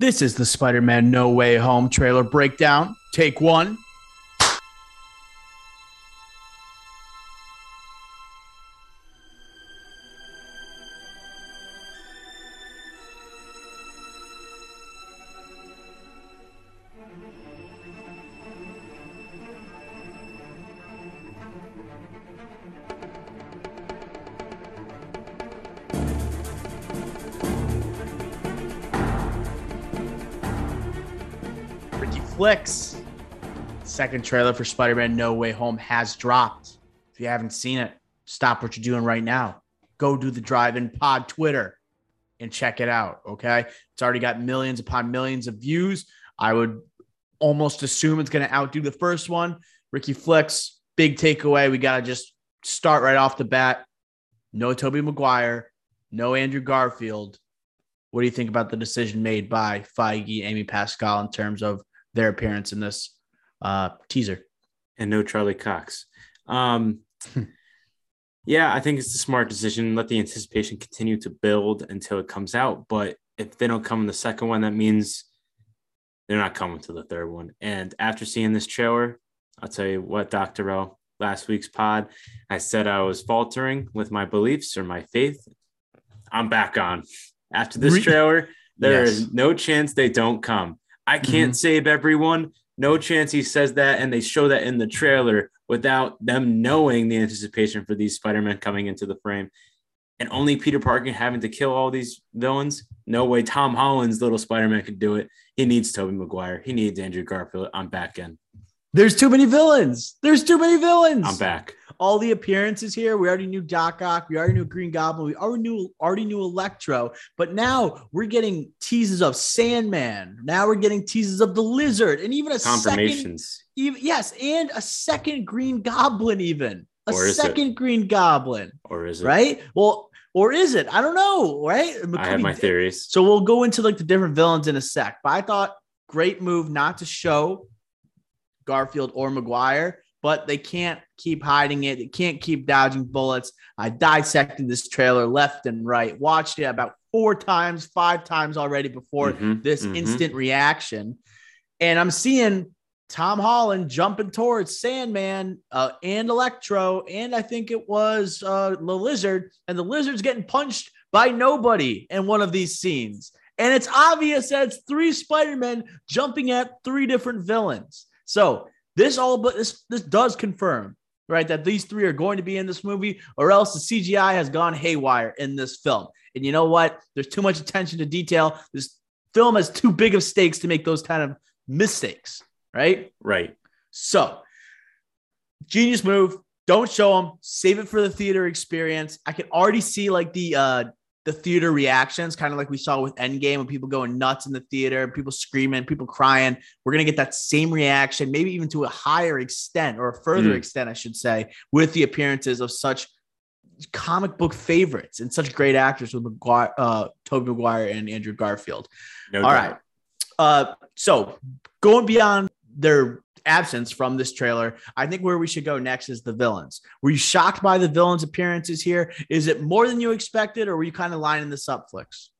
This is the Spider Man No Way Home trailer breakdown. Take one. Flicks. Second trailer for Spider Man No Way Home has dropped. If you haven't seen it, stop what you're doing right now. Go do the drive in pod Twitter and check it out. Okay. It's already got millions upon millions of views. I would almost assume it's going to outdo the first one. Ricky Flicks, big takeaway. We got to just start right off the bat. No Tobey Maguire, no Andrew Garfield. What do you think about the decision made by Feige, Amy Pascal in terms of their appearance in this uh, teaser? and no Charlie Cox. Um, yeah, I think it's a smart decision. Let the anticipation continue to build until it comes out. But if they don't come in the second one, that means they're not coming to the third one. And after seeing this trailer, I'll tell you what, Dr. O, last week's pod, I said I was faltering with my beliefs or my faith. I'm back on. After this trailer, there Yes. is no chance they don't come. I can't mm-hmm. save everyone. No chance he says that, and they show that in the trailer without them knowing the anticipation for these Spider-Man coming into the frame. And only Peter Parker having to kill all these villains. No way Tom Holland's little Spider-Man could do it. He needs Tobey Maguire. He needs Andrew Garfield. I'm back in. There's too many villains. There's too many villains. I'm back. All the appearances here. We already knew Doc Ock. We already knew Green Goblin. We already knew already knew Electro. But now we're getting teases of Sandman. Now we're getting teases of the Lizard, and even a second. Even yes, and a second Green Goblin. Even a is it? second Green Goblin. Or is it? Right? Well, or is it? I don't know. Right? I have my theories. so we'll go into like the different villains in a sec. But I thought great move not to show Garfield or Maguire, but they can't keep hiding it. They can't keep dodging bullets. I dissected this trailer left and right, watched it about four times, five times already before Mhm, this mhm. instant reaction. And I'm seeing Tom Holland jumping towards Sandman uh, and Electro, and I think it was uh, the Lizard, and the Lizard's getting punched by nobody in one of these scenes. And it's obvious that it's three Spider-Men jumping at three different villains. So this all but this this does confirm right that these three are going to be in this movie, or else the CGI has gone haywire in this film. And you know what? There's too much attention to detail. This film has too big of stakes to make those kind of mistakes, right? Right. So, genius move. Don't show them. Save it for the theater experience. I can already see like the uh the theater reactions, kind of like we saw with Endgame, when people going nuts in the theater, people screaming, people crying. We're gonna get that same reaction, maybe even to a higher extent or a further Mm. extent, I should say, with the appearances of such comic book favorites and such great actors with Maguire, uh, Tobey Maguire and Andrew Garfield. No All doubt. right. Uh, so going beyond their absence from this trailer, I think where we should go next is the villains. Were you shocked by the villains' appearances here? Is it more than you expected, or were you kind of lining this up, Flicks?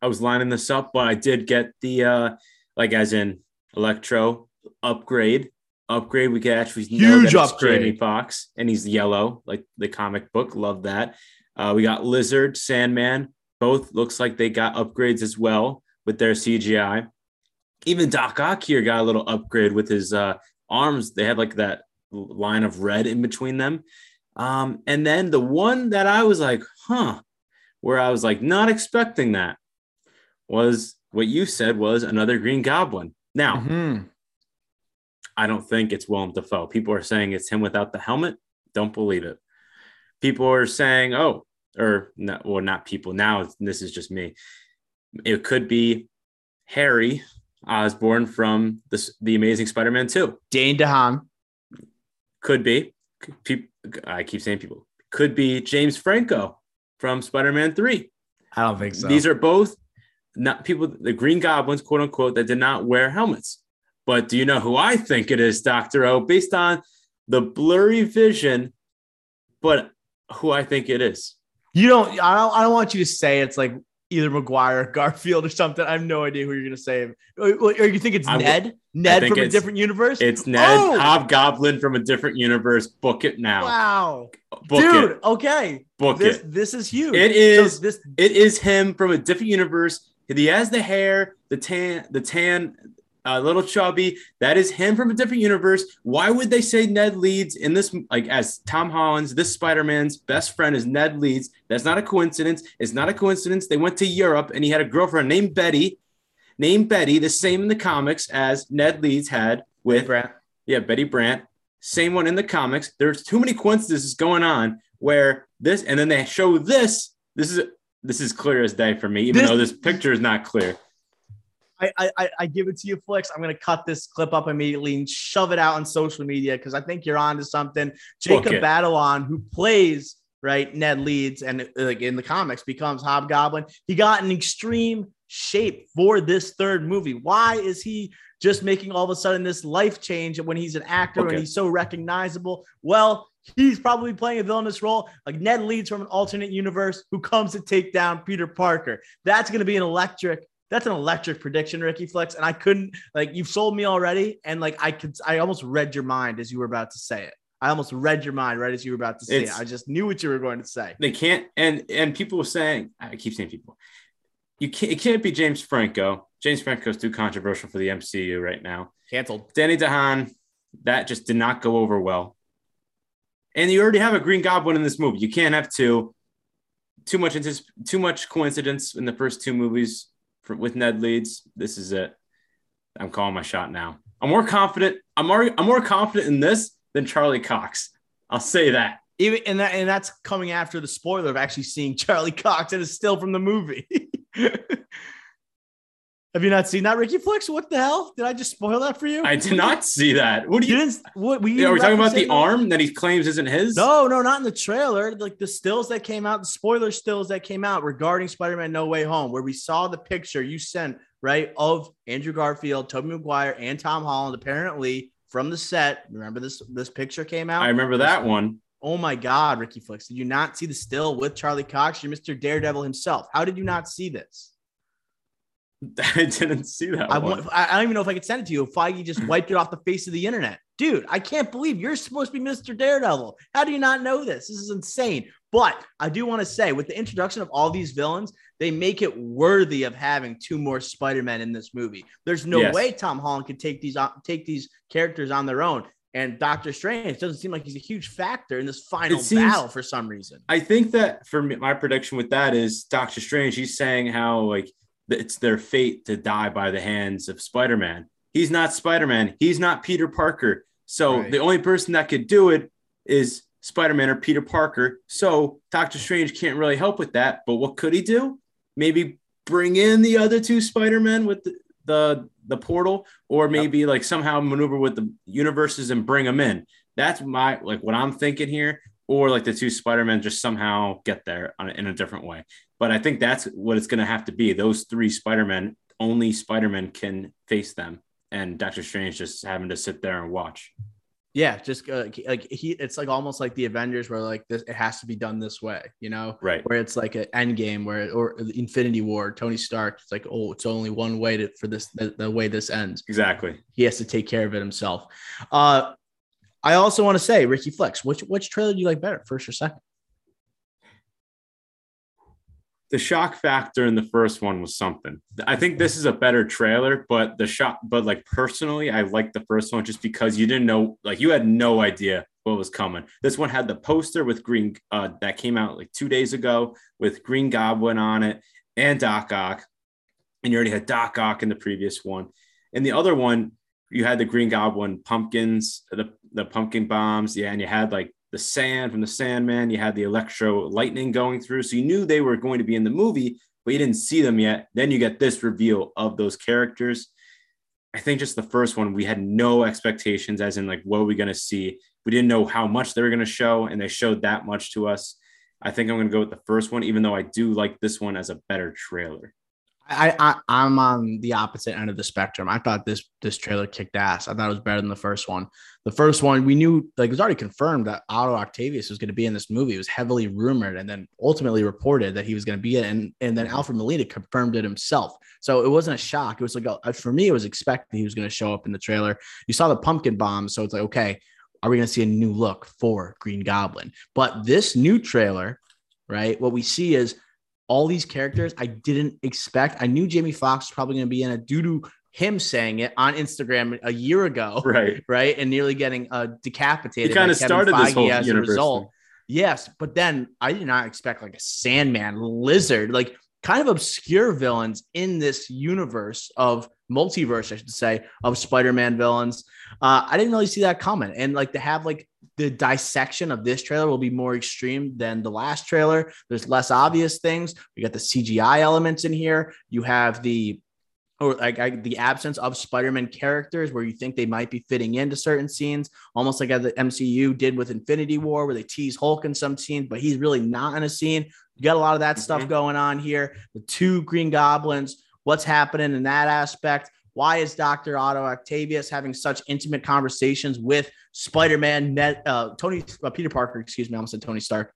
I was lining this up, but I did get the uh like as in Electro upgrade. Upgrade. We could actually Huge upgrade. Jamie Foxx, and he's yellow, like the comic book. Love that. Uh, we got Lizard, Sandman. Both looks like they got upgrades as well with their CGI. Even Doc Ock here got a little upgrade with his uh, arms. They had like that line of red in between them. Um, and then the one that I was like, huh, where I was like not expecting that was what you said was another Green Goblin. Now, Mm-hmm. I don't think it's Willem Dafoe. People are saying it's him without the helmet. Don't believe it. People are saying, oh, or not, well, not people. Now this is just me. It could be Harry Uh, Osborn from this, the Amazing Spider-Man 2. Dane DeHaan. Could be. I keep saying people. Could be James Franco from Spider-Man 3. I don't think so. These are both not people, the Green Goblins, quote unquote, that did not wear helmets. But do you know who I think it is, Dr. O, based on the blurry vision, but who I think it is? you don't. I don't. I don't want you to say it's like either Maguire, Garfield, or something. I have no idea who you're gonna say. Or, or you think it's w- Ned? Ned from a different universe? It's Ned Oh! Hobgoblin from a different universe. Book it now. wow, Book dude. it. Okay, Book this it. this is huge. It is- So this It is him from a different universe. He has the hair, the tan, the tan, uh, little chubby. That is him from a different universe. Why would they say Ned Leeds in this, like as Tom Holland's, this Spider Man's best friend is Ned Leeds? That's not a coincidence. It's not a coincidence. They went to Europe and he had a girlfriend named Betty, named Betty, the same in the comics as Ned Leeds had with Brant. yeah, Betty Brant. Same one in the comics. There's too many coincidences going on where this, and then they show this. This is this is clear as day for me, even This- though this picture is not clear. I, I I- give it to you, Flex. I'm gonna cut this clip up immediately and shove it out on social media because I think you're onto something. Jacob. Batalon, who plays right Ned Leeds and uh, like in the comics becomes Hobgoblin. He got an extreme shape for this third movie. Why is he just making all of a sudden this life change when he's an actor Okay. and he's so recognizable? Well, he's probably playing a villainous role like Ned Leeds from an alternate universe who comes to take down Peter Parker. That's going to be an electric. That's an electric prediction, Ricky Flex. And I couldn't like you've sold me already. And like I could, I almost read your mind as you were about to say it. I almost read your mind right as you were about to say It's- it. I just knew what you were going to say. They can't, and and people were saying, I keep saying people, you can't. It can't be James Franco. James Franco is too controversial for the MCU right now. Canceled. Danny DeHaan, that just did not go over well. And you already have a Green Goblin in this movie. You can't have two. Too much anticip- too much coincidence in the first two movies for, with Ned Leeds. This is it. I'm calling my shot now. I'm more confident. I'm more, I'm more confident in this than Charlie Cox. I'll say that. Even and that and that's coming after the spoiler of actually seeing Charlie Cox and it's still from the movie. Have you not seen that, Ricky Flex? What the hell? Did I just spoil that for you? I did not see that. What do You you? didn't. What were you? are we talking about the arm that he claims isn't his? No, no, not in the trailer. Like the stills that came out, the spoiler stills that came out regarding Spider-Man No Way Home, where we saw the picture you sent, right, of Andrew Garfield, Tobey Maguire, and Tom Holland, apparently from the set. Remember this this picture came out? I remember that one. Oh my God, Ricky Flicks. Did you not see the still with Charlie Cox? You're Mr. Daredevil himself. How did you not see this? I didn't see that I, one. I don't even know if I could send it to you. If Feige just wiped it off the face of the internet. Dude, I can't believe you're supposed to be Mr. Daredevil. How do you not know this? This is insane. But I do want to say, with the introduction of all these villains, they make it worthy of having two more Spider-Men in this movie. There's no Yes. way Tom Holland could take these uh, take these characters on their own. And Doctor Strange doesn't seem like he's a huge factor in this final seems- battle for some reason. I think that for me, my prediction with that is Doctor Strange. He's saying how like it's their fate to die by the hands of Spider-Man. He's not Spider-Man. He's not Peter Parker. So Right. the only person that could do it is Spider-Man or Peter Parker. So Doctor Strange can't really help with that. But what could he do? Maybe bring in the other two Spider-Men with the the, the portal, or maybe like somehow maneuver with the universes and bring them in. That's my like what I'm thinking here or like the two Spider-Men just somehow get there on, in a different way. But I think that's what it's going to have to be. Those three Spider-Men, only Spider-Man can face them. And Doctor Strange just having to sit there and watch. Yeah, just uh, like he, it's like almost like the Avengers, where like this, it has to be done this way, you know, Right. where it's like an end game, where or Infinity War, Tony Stark, it's like, oh, it's only one way to for this the, the way this ends. Exactly. He has to take care of it himself. Uh, I also want to say, Ricky Flex, which which trailer do you like better, first or second? The shock factor in the first one was something. I think this is a better trailer, but the shock, but like personally, I like the first one just because you didn't know, like you had no idea what was coming. This one had the poster with Green uh, that came out like two days ago with Green Goblin on it and Doc Ock, and you already had Doc Ock in the previous one. And the other one, you had the Green Goblin pumpkins, the the pumpkin bombs, yeah, and you had like the sand from the Sandman. You had the electro lightning going through, so you knew they were going to be in the movie, but you didn't see them yet. Then you get this reveal of those characters. I think just the first one, we had no expectations, as in like what are we going to see? We didn't know how much they were going to show, and they showed that much to us. I think I'm going to go with the first one, even though I do like this one as a better trailer. I, I I'm on the opposite end of the spectrum. I thought this this trailer kicked ass. I thought it was better than the first one. The first one we knew like it was already confirmed that Otto Octavius was going to be in this movie. It was heavily rumored and then ultimately reported that he was going to be in, and and then Alfred Molina confirmed it himself. So it wasn't a shock. It was like a, for me, it was expected he was going to show up in the trailer. You saw the pumpkin bomb, so it's like okay, are we going to see a new look for Green Goblin? But this new trailer, right? What we see is all these characters I didn't expect. I knew Jamie Foxx was probably going to be in it due to him saying it on Instagram a year ago, right? Right, and nearly getting uh, decapitated. He kind of started Feige this whole as universe. a result. Yes, but then I did not expect like a Sandman, Lizard, like kind of obscure villains in this universe of multiverse, I should say, of Spider-Man villains. Uh, I didn't really see that coming, and like to have like the dissection of this trailer will be more extreme than the last trailer. There's less obvious things. We got the CGI elements in here. You have the or like I, the absence of Spider-Man characters where you think they might be fitting into certain scenes, almost like the MCU did with Infinity War, where they tease Hulk in some scenes, but he's really not in a scene. You got a lot of that mm-hmm. stuff going on here. The two Green Goblins, what's happening in that aspect? Why is Dr. Otto Octavius having such intimate conversations with Spider-Man, Ned, uh, Tony, uh, Peter Parker, excuse me, I almost said Tony Stark,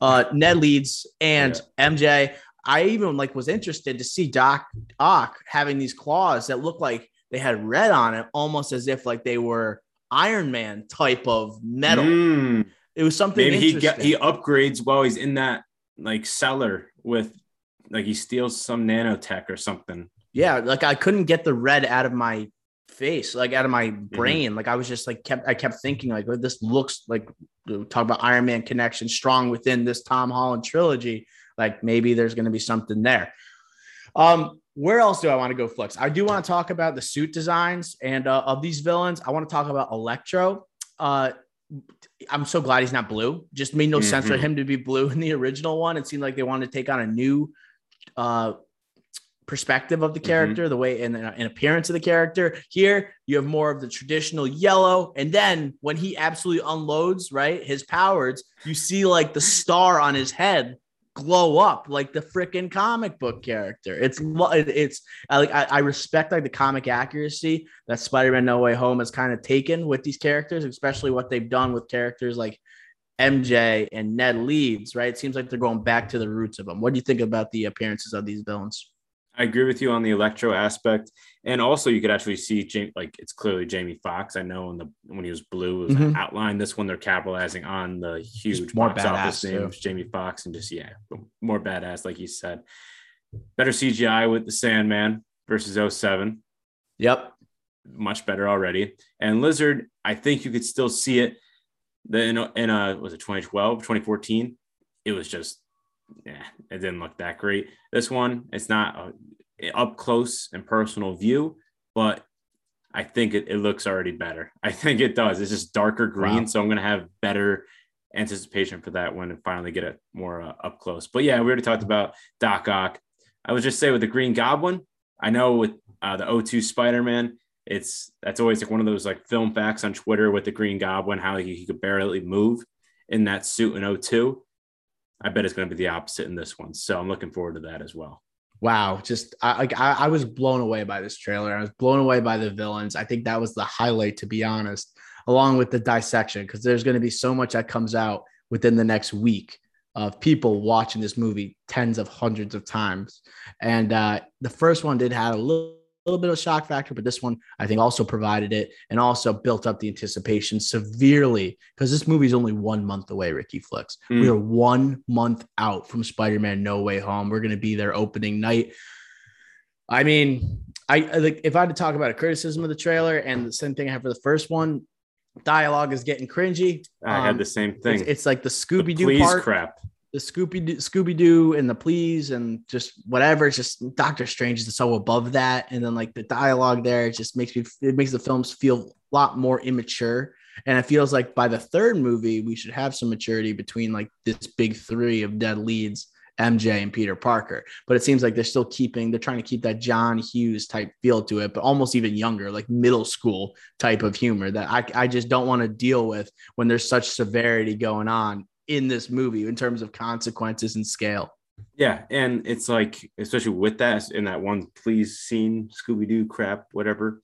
uh, Ned Leeds and yeah. MJ. I even like was interested to see Doc Ock having these claws that look like they had red on it, almost as if like they were Iron Man type of metal. Mm. It was something. Maybe he get, he upgrades while he's in that like cellar with like he steals some nanotech or something. Yeah, like I couldn't get the red out of my face, like out of my mm-hmm. brain. Mm-hmm. Like I was just like kept I kept thinking like this looks like talk about Iron Man connection strong within this Tom Holland trilogy. Like maybe there's going to be something there. Um, where else do I want to go, Flex? I do want to talk about the suit designs and uh, of these villains. I want to talk about Electro. Uh, I'm so glad he's not blue. Just made no mm-hmm. sense for mm-hmm. him to be blue in the original one. It seemed like they wanted to take on a new uh, perspective of the mm-hmm. character, mm-hmm. the way and, and appearance of the character. Here, you have more of the traditional yellow, and then when he absolutely unloads, right, his powers, you see like the star on his head glow up like the freaking comic book character. It's it's like I, I respect like the comic accuracy that Spider-Man No Way Home has kind of taken with these characters, especially what they've done with characters like MJ and Ned Leeds. Right, it seems like they're going back to the roots of them. What do you think about the appearances of these villains? I agree with you on the electro aspect, and also you could actually see Jamie, like it's clearly Jamie Foxx. I know in the when he was blue, it was mm-hmm. outlined. This one they're capitalizing on the huge just more box office name, Jamie Foxx, and just yeah, more badass, like you said. Better CGI with the Sandman versus 07. Yep, much better already. And Lizard, I think you could still see it. The in a, in a was it 2012, 2014? It was just yeah, it didn't look that great. This one, it's not a, up close and personal view, but I think it, it looks already better. I think it does. It's just darker green, wow. so I'm to have better anticipation for that one and finally get it more uh, up close. But yeah, we already talked about Doc Ock. I would just say with the Green Goblin, I know with uh, the O2 Spider Man, it's that's always like one of those like film facts on Twitter with the Green Goblin, how he, he could barely move in that suit in O2. I bet it's going to be the opposite in this one. So I'm looking forward to that as well. Wow, just I, like I, I was blown away by this trailer. I was blown away by the villains. I think that was the highlight, to be honest, along with the dissection, because there's going to be so much that comes out within the next week of people watching this movie tens of hundreds of times. And uh, the first one did have a little little bit of shock factor, but this one I think also provided it and also built up the anticipation severely because this movie is only one month away. Ricky Flicks, mm. we are one month out from Spider-Man: No Way Home. We're going to be there opening night. I mean, I like if I had to talk about a criticism of the trailer and the same thing I have for the first one, dialogue is getting cringy. I um, had the same thing. It's, it's like the Scooby Doo part. crap the Scooby Scooby Doo and the please and just whatever. It's just Doctor Strange is so above that, and then like the dialogue there, it just makes me it makes the films feel a lot more immature. And it feels like by the third movie, we should have some maturity between like this big three of Ned Leeds, MJ, and Peter Parker. But it seems like they're still keeping, they're trying to keep that John Hughes type feel to it, but almost even younger, like middle school type of humor that I, I just don't want to deal with when there's such severity going on in this movie in terms of consequences and scale. Yeah, and it's like, especially with that in that one please scene, Scooby Doo crap, whatever.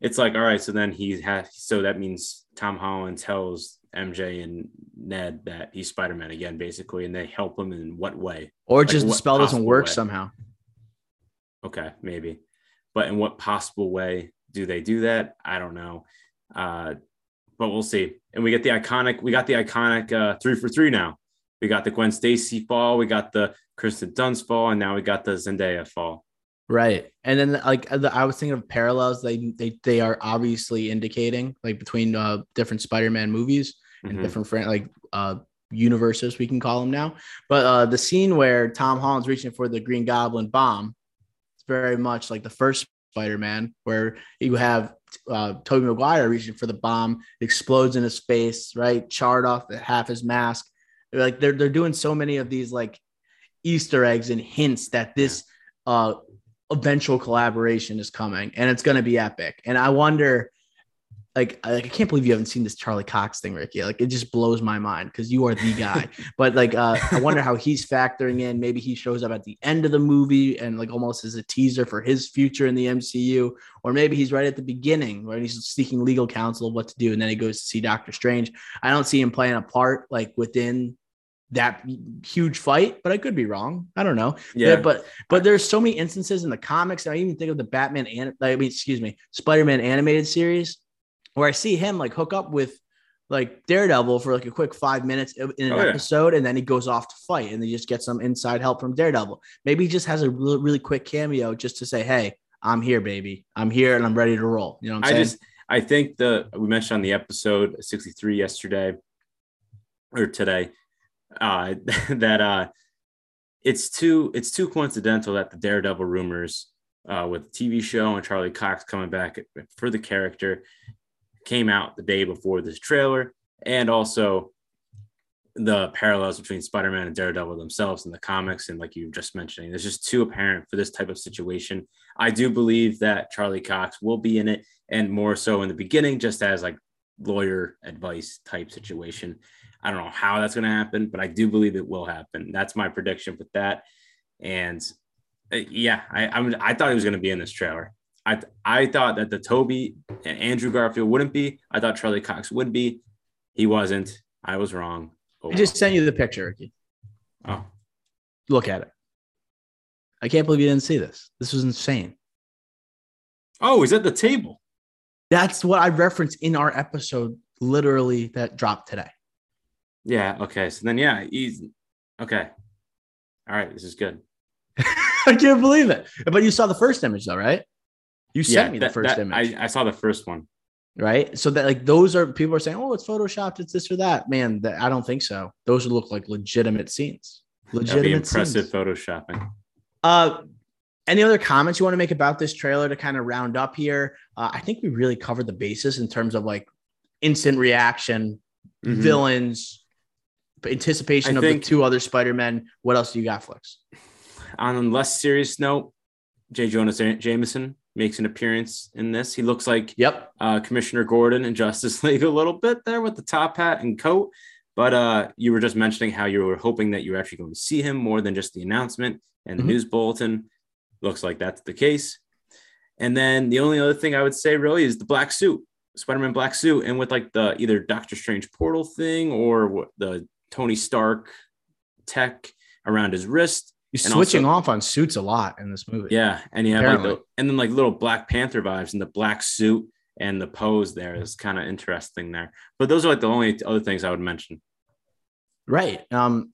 It's like, all right, so then he has, so that means Tom Holland tells MJ and Ned that he's Spider Man again, basically, and they help him in what way? Or Like, just the spell doesn't work way? somehow. Okay, maybe, but in what possible way do they do that? I don't know. Uh, but we'll see. And we get the iconic, we got the iconic uh, three for three now. We got the Gwen Stacy fall, we got the Kirsten Dunst fall, and now we got the Zendaya fall. Right. And then like the, I was thinking of parallels they they they are obviously indicating like between uh different Spider-Man movies and Mhm. different fran- like uh universes we can call them now. But uh the scene where Tom Holland's reaching for the Green Goblin bomb, it's very much like the first Spider-Man where you have uh Tobey Maguire reaching for the bomb, explodes in his face, right? Charred off half his mask. Like they're they're doing so many of these like Easter eggs and hints that this uh eventual collaboration is coming and it's going to be epic. And I wonder, like, I, like, I can't believe you haven't seen this Charlie Cox thing, Ricky. Like, it just blows my mind because you are the guy. but like, uh, I wonder how he's factoring in. Maybe he shows up at the end of the movie and like almost as a teaser for his future in the MCU, or maybe he's right at the beginning where he's seeking legal counsel of what to do, and then he goes to see Doctor Strange. I don't see him playing a part like within that huge fight, but I could be wrong. I don't know. Yeah, but but there's so many instances in the comics. I even think of the Batman and I mean, excuse me, Spider-Man animated series where I see him like hook up with like Daredevil for like a quick five minutes in an Oh, yeah. episode, and then he goes off to fight, and they just get some inside help from Daredevil. Maybe he just has a really, really quick cameo just to say, "Hey, I'm here, baby. I'm here, and I'm ready to roll." You know what I'm I saying? just I think the we mentioned on the episode 63 yesterday or today uh that uh it's too it's too coincidental that the Daredevil rumors uh with the TV show and Charlie Cox coming back for the character came out the day before this trailer and also the parallels between Spider-Man and Daredevil themselves in the comics and like you were just mentioning it's just too apparent for this type of situation. I do believe that Charlie Cox will be in it and more so in the beginning, just as like lawyer advice type situation. I don't know how that's going to happen, but I do believe it will happen. That's my prediction with that. And uh, yeah, I I'm, I thought he was going to be in this trailer. I I thought that the Tobey and Andrew Garfield wouldn't be. I thought Charlie Cox would be. He wasn't. I was wrong. Oh, I just sent you the picture, Ricky. oh. Look at it. I can't believe you didn't see this. This was insane. oh, he's at the table. That's what I referenced in our episode, literally that dropped today. Yeah. Okay. So then, yeah, he's okay. All right. This is good. I can't believe it. But you saw the first image though, right? You sent yeah, me the first that- image, I, I saw the first one. right? So that like those are people are saying, "Oh, it's photoshopped, it's this or that." Man, that, I don't think so. Those look like legitimate scenes. Legitimate impressive scenes. photoshopping. Uh, any other comments you want to make about this trailer to kind of round up here? Uh, I think we really covered the basis in terms of like instant reaction, Mhm. villains, anticipation I of the two other Spider Men. What else do you got, Flex? On a less serious note, J. Jonah Jameson makes an appearance in this. He looks like Yep. uh, Commissioner Gordon in Justice League a little bit there with the top hat and coat. But uh, you were just mentioning how you were hoping that you were actually going to see him more than just the announcement and the Mhm. news bulletin. Looks like that's the case. And then the only other thing I would say really is the black suit, Spider-Man black suit, and with like the either Doctor Strange portal thing or what the Tony Stark tech around his wrist. You're And switching also- off on suits a lot in this movie. Yeah, and you have like the, and then like little Black Panther vibes in the black suit and the pose there is kind of interesting there. But those are like the only other things I would mention. Right. Um,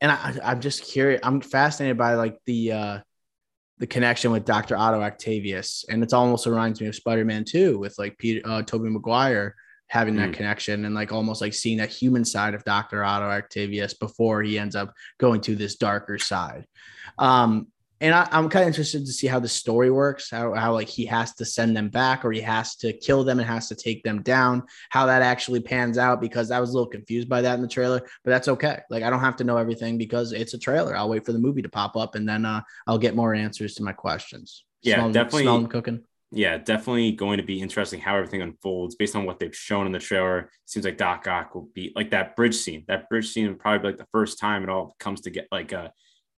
and I, I'm just curious. I'm fascinated by like the uh, the connection with Doctor Otto Octavius, and it's almost reminds me of Spider-Man 2 with like Peter uh, Tobey Maguire having that Mm. connection and like almost like seeing that human side of Doctor Otto Octavius before he ends up going to this darker side. Um, and I, I'm kind of interested to see how the story works, how, how like he has to send them back or he has to kill them and has to take them down, how that actually pans out, because I was a little confused by that in the trailer, but that's okay. Like I don't have to know everything because it's a trailer. I'll wait for the movie to pop up and then uh, I'll get more answers to my questions. Yeah, Smell definitely. smell cooking. Yeah, definitely going to be interesting how everything unfolds based on what they've shown in the trailer. Seems like Doc Ock will be like that bridge scene. That bridge scene would probably be like the first time it all comes to get like uh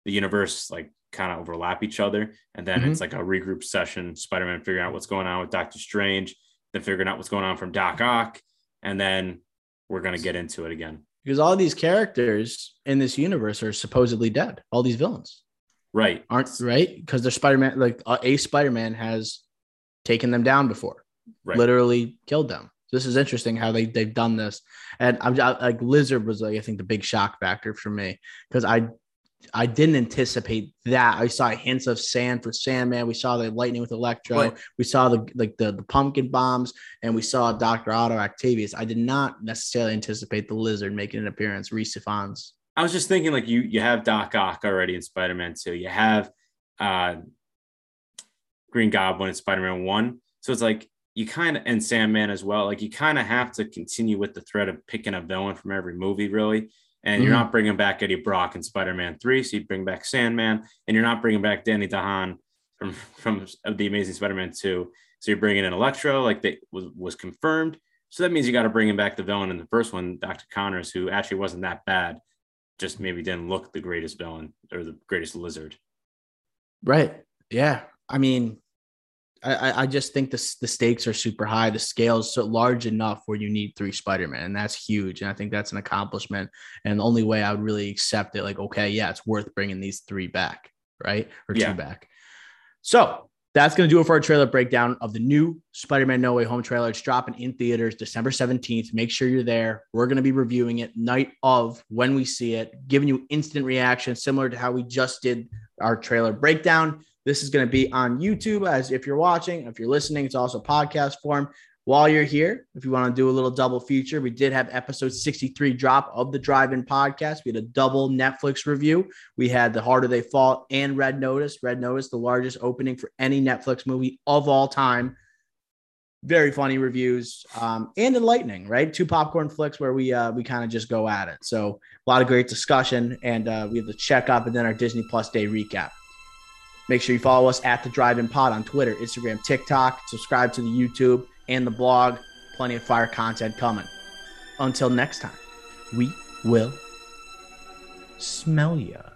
the universe like kind of overlap each other. And then Mhm. it's like a regroup session, Spider Man figuring out what's going on with Doctor Strange, then figuring out what's going on from Doc Ock. And then we're going to get into it again. because all these characters in this universe are supposedly dead. All these villains Right. aren't right because they're Spider-Man. Like uh, a Spider-Man has taken them down before, Right. literally killed them. This is interesting how they they've done this. And I'm I, like Lizard was like I think the big shock factor for me because I I didn't anticipate that. I saw hints of sand for Sandman. We saw the lightning with Electro. Right. We saw the like the, the pumpkin bombs, and we saw Doctor Otto Octavius. I did not necessarily anticipate the lizard making an appearance. Rhys Ifans. I was just thinking like you you have Doc Ock already in Spider-Man 2. You have uh Green Goblin in Spider-Man 1. So it's like you kind of and Sandman as well. Like you kind of have to continue with the thread of picking a villain from every movie, really. And you're Mhm. not bringing back Eddie Brock in Spider-Man 3, so you bring back Sandman, and you're not bringing back Danny DeHaan from from the Amazing Spider-Man 2. So you're bringing in Electro, like that was was confirmed. So that means you got to bring him back the villain in the first one, Dr. Connors, who actually wasn't that bad just maybe didn't look the greatest villain or the greatest lizard. Right. Yeah. I mean, I, I- just think the, the stakes are super high. The scale is so large enough where you need three Spider-Man, and that's huge. And I think that's an accomplishment. And the only way I would really accept it, like, okay, yeah, it's worth bringing these three back, right? Or Yeah. two back. So that's going to do it for our trailer breakdown of the new Spider-Man No Way Home trailer. It's dropping in theaters December 17th. Make sure you're there. We're going to be reviewing it night of when we see it, giving you instant reaction, similar to how we just did our trailer breakdown. This is going to be on YouTube as if you're watching, if you're listening, it's also podcast form. While you're here, if you want to do a little double feature, we did have episode 63 drop of the Drive-In podcast. We had a double Netflix review. We had The Harder They Fall and Red Notice. Red Notice, the largest opening for any Netflix movie of all time. Very funny reviews um, and enlightening, right? Two popcorn flicks where we uh, we kind of just go at it. So a lot of great discussion, and uh, we have the checkup and then our Disney Plus Day recap. Make sure you follow us at the Drive In Pod on Twitter, Instagram, TikTok. Subscribe to the YouTube and the blog. Plenty of fire content coming. Until next time, we will smell ya.